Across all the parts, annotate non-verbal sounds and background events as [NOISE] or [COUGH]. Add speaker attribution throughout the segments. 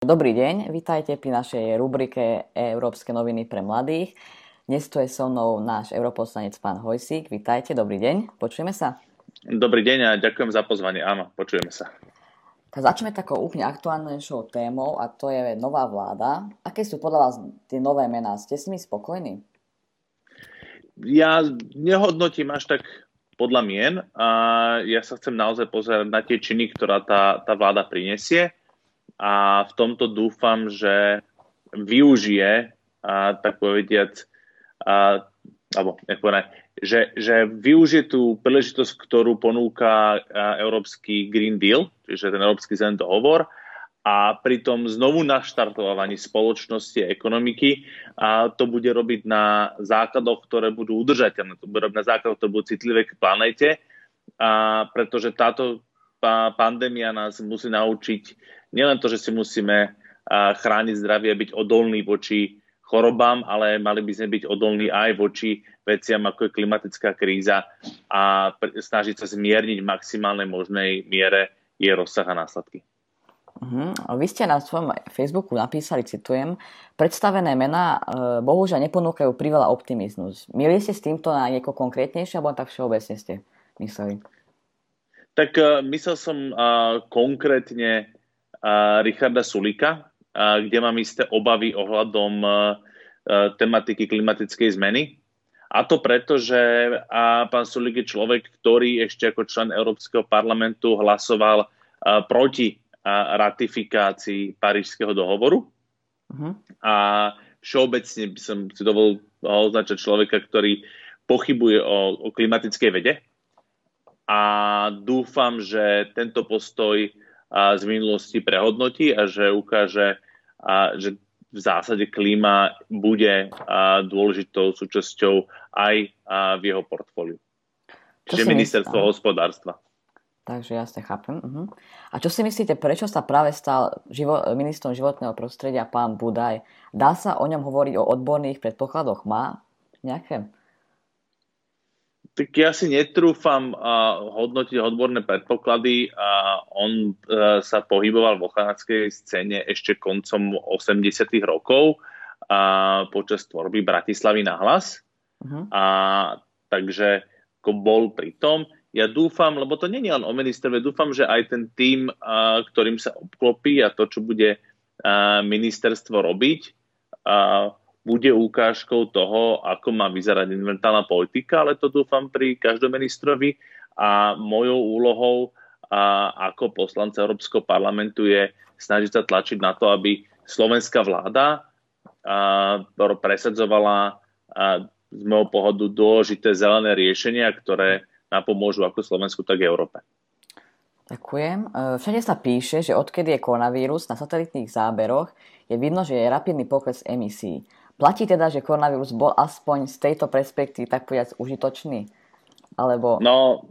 Speaker 1: Dobrý deň, vítajte pri našej rubrike Európske noviny pre mladých. Dnes tu je so mnou náš europoslanec pán Hojsík. Vítajte, dobrý deň, počujeme sa?
Speaker 2: Dobrý deň a ďakujem za pozvanie, áno, počujeme sa.
Speaker 1: Tak začneme takou úplne aktuálnejšou témou a to je nová vláda. Aké sú podľa vás tie nové mená? Ste s nimi spokojní?
Speaker 2: Ja nehodnotím až tak podľa mien a ja sa chcem naozaj pozerať na tie činy, ktorá tá, tá vláda prinesie a v tomto dúfam, že využije, a, tak povediať, a, alebo povedať, že, že využije tú príležitosť, ktorú ponúka Európsky Green Deal, čiže ten Európsky zelený dohovor, a pri tom znovu naštartovaní spoločnosti a ekonomiky a to bude robiť na základoch, ktoré budú udržateľné. To bude robiť na základoch, ktoré budú citlivé k planete, a pretože táto pandémia nás musí naučiť nielen to, že si musíme chrániť zdravie a byť odolní voči chorobám, ale mali by sme byť odolní aj voči veciam, ako je klimatická kríza a snažiť sa zmierniť v maximálnej možnej miere jej rozsah a následky.
Speaker 1: Uh-huh. Vy ste na svojom Facebooku napísali, citujem, predstavené mená e, bohužiaľ neponúkajú priveľa optimizmus. Mieli ste s týmto na nieko konkrétnejšie, alebo tak všeobecne ste mysleli?
Speaker 2: Tak uh, myslel som uh, konkrétne Richarda Sulika, kde mám isté obavy ohľadom tematiky klimatickej zmeny. A to preto, že pán Sulik je človek, ktorý ešte ako člen Európskeho parlamentu hlasoval proti ratifikácii Parížského dohovoru. Uh-huh. A všeobecne by som si dovolil označať človeka, ktorý pochybuje o, o klimatickej vede. A dúfam, že tento postoj z minulosti prehodnotí a že ukáže, že v zásade klíma bude dôležitou súčasťou aj v jeho portfóliu. Čiže ministerstvo myslí, hospodárstva.
Speaker 1: Takže jasne chápem. Uh-huh. A čo si myslíte, prečo sa práve stal živo- ministrom životného prostredia pán Budaj? Dá sa o ňom hovoriť o odborných predpokladoch? Má nejaké?
Speaker 2: Tak ja si netrúfam uh, hodnotiť odborné predpoklady. Uh, on uh, sa pohyboval vo kanadskej scéne ešte koncom 80. rokov uh, počas tvorby Bratislavy na hlas. Uh-huh. A, takže ako bol pri tom. Ja dúfam, lebo to nie je len o ministerstve, dúfam, že aj ten tým, uh, ktorým sa obklopí a to, čo bude uh, ministerstvo robiť, uh, bude ukážkou toho, ako má vyzerať environmentálna politika, ale to dúfam pri každom ministrovi a mojou úlohou a ako poslanca Európskeho parlamentu je snažiť sa tlačiť na to, aby slovenská vláda a, presadzovala a, z môjho pohľadu dôležité zelené riešenia, ktoré napomôžu ako Slovensku, tak Európe.
Speaker 1: Ďakujem. E, všade sa píše, že odkedy je koronavírus na satelitných záberoch, je vidno, že je rapidný pokles emisí. Platí teda, že koronavírus bol aspoň z tejto perspektívy tak povedať užitočný? Alebo...
Speaker 2: No,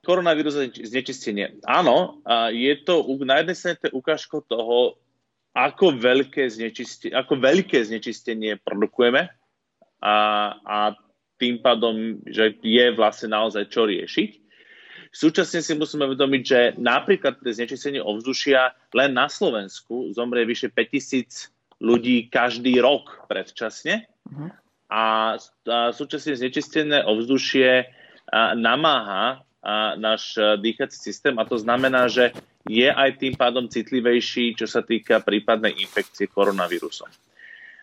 Speaker 2: koronavírus a znečistenie. Áno, je to na jednej strane to ukážko toho, ako veľké, znečistenie, ako veľké znečistenie produkujeme a, a tým pádom, že je vlastne naozaj čo riešiť. Súčasne si musíme uvedomiť, že napríklad pre znečistenie ovzdušia len na Slovensku zomrie vyše 5000 ľudí každý rok predčasne uh-huh. a, a súčasne znečistené ovzdušie a, namáha a náš dýchací systém a to znamená, že je aj tým pádom citlivejší, čo sa týka prípadnej infekcie koronavírusom.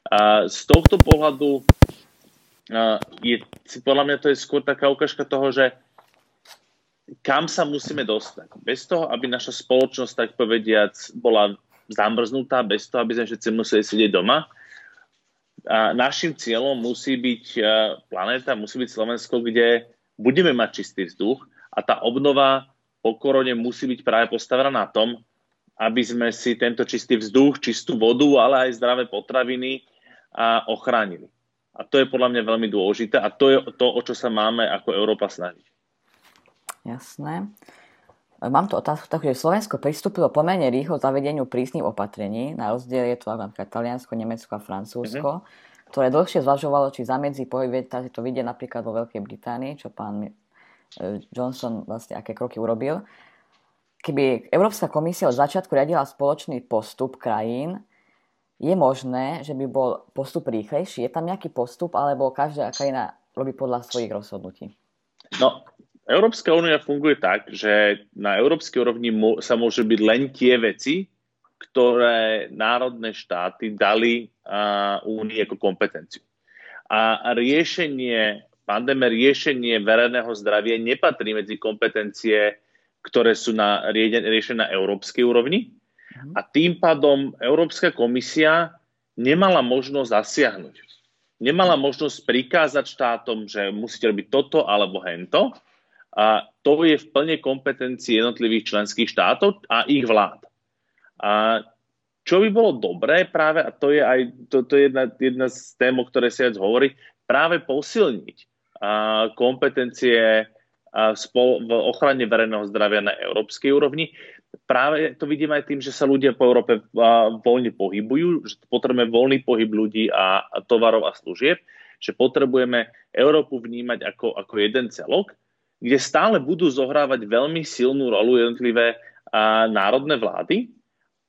Speaker 2: A z tohto pohľadu a, je, podľa mňa to je skôr taká ukážka toho, že kam sa musíme dostať. Bez toho, aby naša spoločnosť, tak povediac, bola zamrznutá bez toho, aby sme všetci museli sedieť doma. A našim cieľom musí byť e, planéta, musí byť Slovensko, kde budeme mať čistý vzduch a tá obnova po korone musí byť práve postavená na tom, aby sme si tento čistý vzduch, čistú vodu, ale aj zdravé potraviny a ochránili. A to je podľa mňa veľmi dôležité a to je to, o čo sa máme ako Európa snažiť.
Speaker 1: Jasné. Mám tu otázku, takže Slovensko pristúpilo pomerne rýchlo zavedeniu prísnych opatrení, na rozdiel je to napríklad Taliansko, Nemecko a Francúzsko, mm-hmm. ktoré dlhšie zvažovalo, či zamedzí pohyb, takže to vidie napríklad vo Veľkej Británii, čo pán e, Johnson vlastne aké kroky urobil. keby Európska komisia od začiatku riadila spoločný postup krajín, je možné, že by bol postup rýchlejší? Je tam nejaký postup, alebo každá krajina robí podľa svojich rozhodnutí?
Speaker 2: No, Európska únia funguje tak, že na európskej úrovni sa môže byť len tie veci, ktoré národné štáty dali únii ako kompetenciu. A riešenie, pandémie, riešenie verejného zdravia nepatrí medzi kompetencie, ktoré sú na, riešené na európskej úrovni. A tým pádom Európska komisia nemala možnosť zasiahnuť. Nemala možnosť prikázať štátom, že musíte robiť toto alebo hento, a to je v plne kompetencii jednotlivých členských štátov a ich vlád. A čo by bolo dobré práve, a to je aj to, to je jedna, jedna z tém, o ktorej sa hovoriť, práve posilniť a, kompetencie a, spol, v ochrane verejného zdravia na európskej úrovni. Práve to vidím aj tým, že sa ľudia po Európe a, voľne pohybujú, že potrebujeme voľný pohyb ľudí a, a tovarov a služieb, že potrebujeme Európu vnímať ako, ako jeden celok kde stále budú zohrávať veľmi silnú rolu jednotlivé a, národné vlády,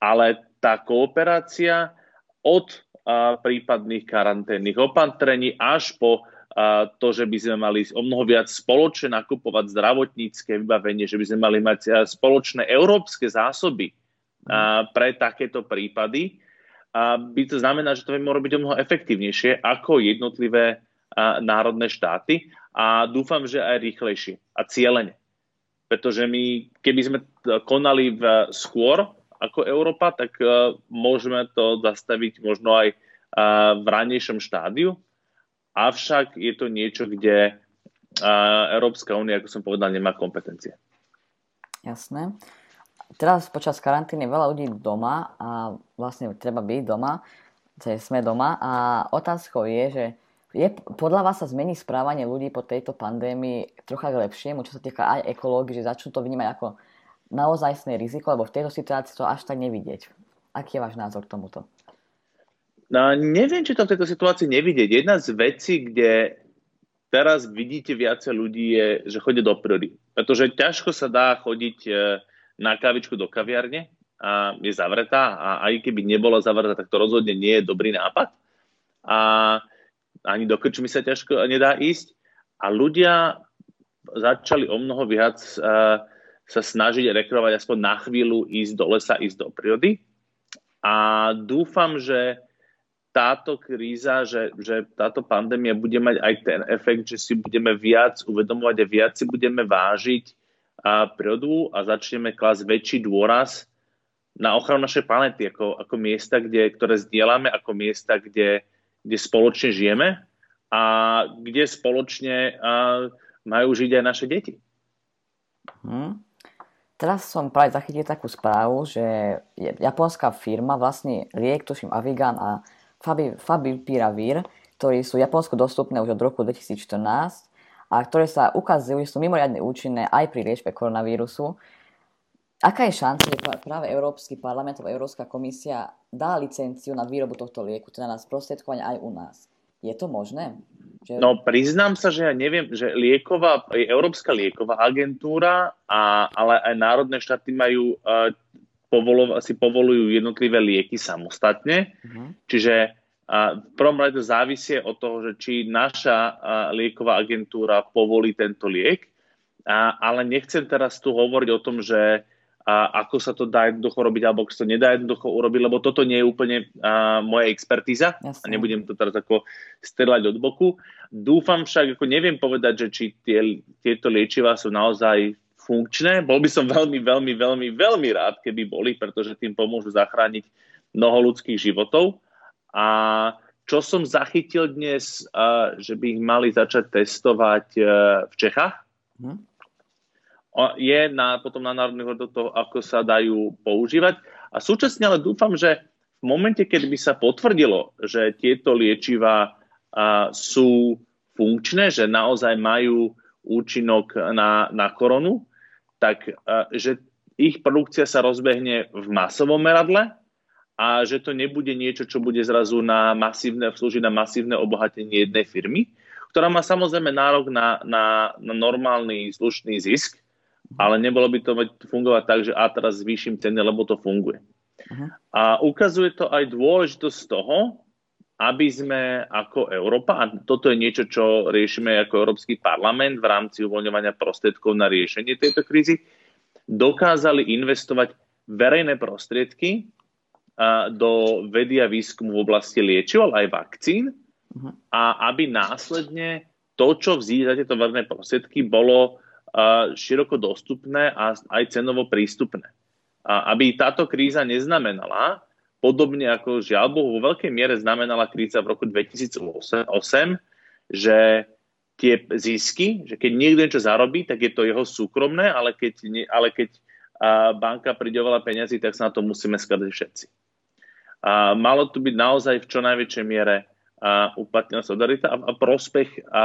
Speaker 2: ale tá kooperácia od a, prípadných karanténnych opatrení až po a, to, že by sme mali o mnoho viac spoločne nakupovať zdravotnícke vybavenie, že by sme mali mať a, spoločné európske zásoby a, pre takéto prípady, a by to znamená, že to mohlo byť o mnoho efektívnejšie ako jednotlivé národné štáty a dúfam, že aj rýchlejšie a cieľene. Pretože my, keby sme konali v skôr ako Európa, tak uh, môžeme to zastaviť možno aj uh, v ranejšom štádiu. Avšak je to niečo, kde uh, Európska únia, ako som povedal, nemá kompetencie.
Speaker 1: Jasné. Teraz počas karantény veľa ľudí doma a vlastne treba byť doma, sme doma a otázkou je, že je, podľa vás sa zmení správanie ľudí po tejto pandémii trocha k lepšiemu, čo sa týka aj ekológie, že začnú to vnímať ako naozajstné riziko, lebo v tejto situácii to až tak nevidieť. Aký je váš názor k tomuto?
Speaker 2: No, neviem, či to v tejto situácii nevidieť. Jedna z vecí, kde teraz vidíte viacej ľudí, je, že chodia do prírody. Pretože ťažko sa dá chodiť e, na kavičku do kaviarne a je zavretá a aj keby nebola zavretá, tak to rozhodne nie je dobrý nápad. A ani do krčmy sa ťažko nedá ísť. A ľudia začali o mnoho viac uh, sa snažiť rekreovať aspoň na chvíľu, ísť do lesa, ísť do prírody. A dúfam, že táto kríza, že, že táto pandémia bude mať aj ten efekt, že si budeme viac uvedomovať a viac si budeme vážiť a prírodu a začneme klásť väčší dôraz na ochranu našej planety ako, ako miesta, kde, ktoré zdieľame, ako miesta, kde, kde spoločne žijeme a kde spoločne majú žiť aj naše deti.
Speaker 1: Hmm. Teraz som práve zachytil takú správu, že japonská firma vlastne liek, tuším Avigan a Favipiravir, ktorí sú Japonsko dostupné už od roku 2014 a ktoré sa ukazujú, že sú mimoriadne účinné aj pri liečbe koronavírusu. Aká je šanca, že práve Európsky parlament alebo Európska komisia dá licenciu na výrobu tohto lieku, teda na sprostredkovanie aj u nás? Je to možné?
Speaker 2: Že... No priznám sa, že ja neviem, že lieková, Európska lieková agentúra, a, ale aj národné štáty majú uh, povolov, si povolujú jednotlivé lieky samostatne. Uh-huh. Čiže uh, v prvom rade závisie od toho, že či naša uh, lieková agentúra povolí tento liek. Uh, ale nechcem teraz tu hovoriť o tom, že a ako sa to dá jednoducho robiť, alebo ako sa to nedá jednoducho urobiť, lebo toto nie je úplne a, moja expertíza Jasne. a nebudem to teraz ako strelať od boku. Dúfam však, ako neviem povedať, že či tie, tieto liečivá sú naozaj funkčné. Bol by som veľmi, veľmi, veľmi, veľmi rád, keby boli, pretože tým pomôžu zachrániť mnoho ľudských životov. A čo som zachytil dnes, a, že by ich mali začať testovať a, e, v Čechách. Hm je na, potom na národných hodnotoch, toho, ako sa dajú používať. A súčasne ale dúfam, že v momente, keď by sa potvrdilo, že tieto liečiva a, sú funkčné, že naozaj majú účinok na, na koronu, tak a, že ich produkcia sa rozbehne v masovom meradle a že to nebude niečo, čo bude zrazu na masívne, slúžiť na masívne obohatenie jednej firmy, ktorá má samozrejme nárok na, na, na normálny slušný zisk, ale nebolo by to fungovať tak, že a teraz zvýšim ceny, lebo to funguje. Uh-huh. A ukazuje to aj dôležitosť toho, aby sme ako Európa, a toto je niečo, čo riešime ako Európsky parlament v rámci uvoľňovania prostriedkov na riešenie tejto krízy, dokázali investovať verejné prostriedky do vedy a výskumu v oblasti liečiv, ale aj vakcín uh-huh. a aby následne to, čo vzíde za tieto verejné prostriedky, bolo široko dostupné a aj cenovo prístupné. A aby táto kríza neznamenala, podobne ako žiaľ Bohu vo veľkej miere znamenala kríza v roku 2008, že tie zisky, že keď niekto niečo zarobí, tak je to jeho súkromné, ale keď, ale keď banka príde oveľa peniazy, tak sa na to musíme skladať všetci. A malo tu byť naozaj v čo najväčšej miere uplatnená solidarita a, a prospech a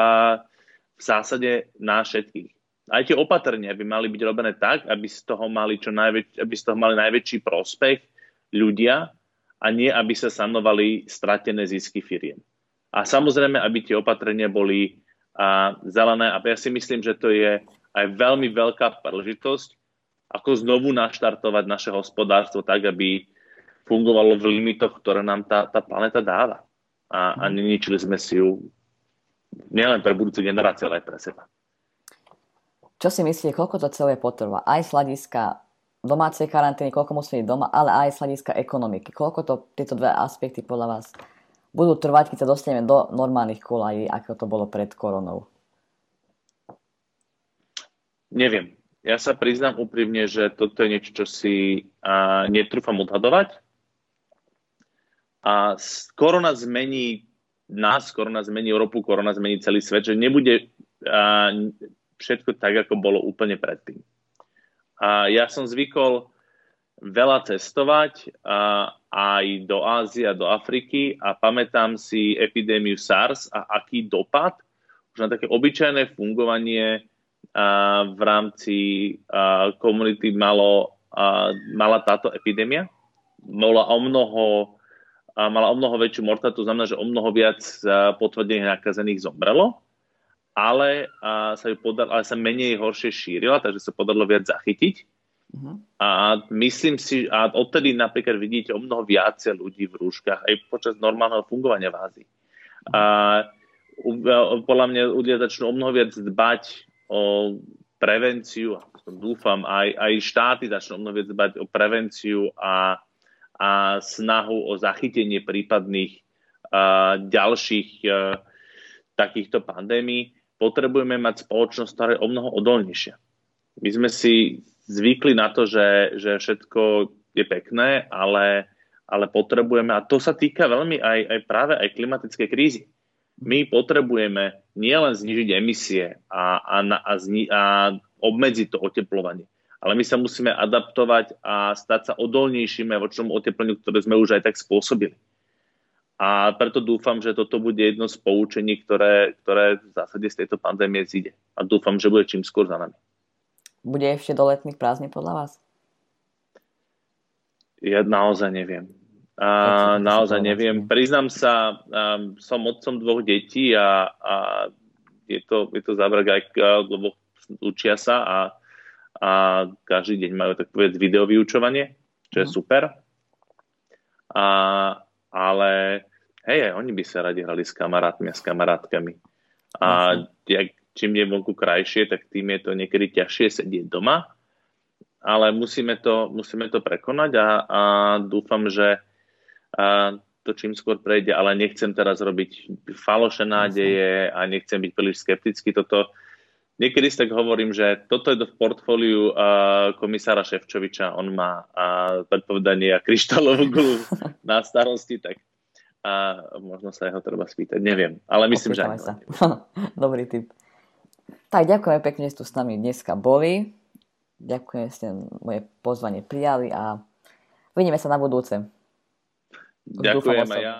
Speaker 2: v zásade na všetkých. Aj tie opatrenia by mali byť robené tak, aby z toho mali, čo najväč- aby z toho mali najväčší prospech ľudia a nie, aby sa sanovali stratené zisky firiem. A samozrejme, aby tie opatrenia boli a, zelené. A ja si myslím, že to je aj veľmi veľká príležitosť, ako znovu naštartovať naše hospodárstvo tak, aby fungovalo v limitoch, ktoré nám tá, tá planeta dáva. A, a neničili sme si ju nielen pre budúce generácie, ale aj pre seba.
Speaker 1: Čo si myslíte, koľko to celé potrvá? Aj z hľadiska domácej karantény, koľko musí byť doma, ale aj z hľadiska ekonomiky. Koľko to tieto dve aspekty podľa vás budú trvať, keď sa dostaneme do normálnych kolají, ako to bolo pred koronou?
Speaker 2: Neviem. Ja sa priznám úprimne, že toto je niečo, čo si uh, netrúfam odhadovať. A korona zmení nás, korona zmení Európu, korona zmení celý svet, že nebude uh, všetko tak, ako bolo úplne predtým. A ja som zvykol veľa cestovať a, aj do Ázie a do Afriky a pamätám si epidémiu SARS a aký dopad už na také obyčajné fungovanie a, v rámci komunity mala táto epidémia. Mala o mnoho, a, mala o mnoho väčšiu mortalitu, to znamená, že o mnoho viac potvrdených nakazených zomrelo ale, a sa ju podal, ale sa menej horšie šírila, takže sa podarilo viac zachytiť. Uh-huh. A myslím si, a odtedy napríklad vidíte o mnoho viacej ľudí v rúškach aj počas normálneho fungovania v Ázii. Uh-huh. A podľa mňa ľudia začnú o mnoho viac dbať o prevenciu, a dúfam, aj, aj štáty začnú o mnoho viac dbať o prevenciu a, a snahu o zachytenie prípadných a, ďalších a, takýchto pandémií potrebujeme mať spoločnosť, ktorá je o mnoho odolnejšia. My sme si zvykli na to, že, že všetko je pekné, ale, ale potrebujeme, a to sa týka veľmi aj, aj práve aj klimatickej krízy. My potrebujeme nielen znižiť emisie a, a, a, zni, a obmedziť to oteplovanie, ale my sa musíme adaptovať a stať sa odolnejšími voči tomu otepleniu, ktoré sme už aj tak spôsobili. A preto dúfam, že toto bude jedno z poučení, ktoré, ktoré v zásade z tejto pandémie zíde. A dúfam, že bude čím skôr za nami.
Speaker 1: Bude ešte do letných prázdnin podľa vás?
Speaker 2: Ja naozaj neviem. A, naozaj neviem. Priznám sa, um, som otcom dvoch detí a, a je to, je to závrk aj, lebo učia sa a, a každý deň majú tak povedať video vyučovanie, čo je mhm. super. A, ale hej, aj oni by sa radi hrali s kamarátmi a s kamarátkami. A jak, čím je vonku krajšie, tak tým je to niekedy ťažšie sedieť doma, ale musíme to, musíme to prekonať a, a dúfam, že a, to čím skôr prejde, ale nechcem teraz robiť falošné nádeje a nechcem byť príliš skeptický. Toto, niekedy si tak hovorím, že toto je do portfóliu komisára Ševčoviča. On má uh, predpovedanie a kryštálovú gulu [LAUGHS] na starosti, tak a možno sa jeho treba spýtať, neviem, ale myslím, Opýtame že.
Speaker 1: Sa. [LAUGHS] Dobrý tip. Tak ďakujem pekne, že tu s nami dneska boli. Ďakujem, že ste moje pozvanie prijali a vidíme sa na budúce.
Speaker 2: Ďakujem aj ja.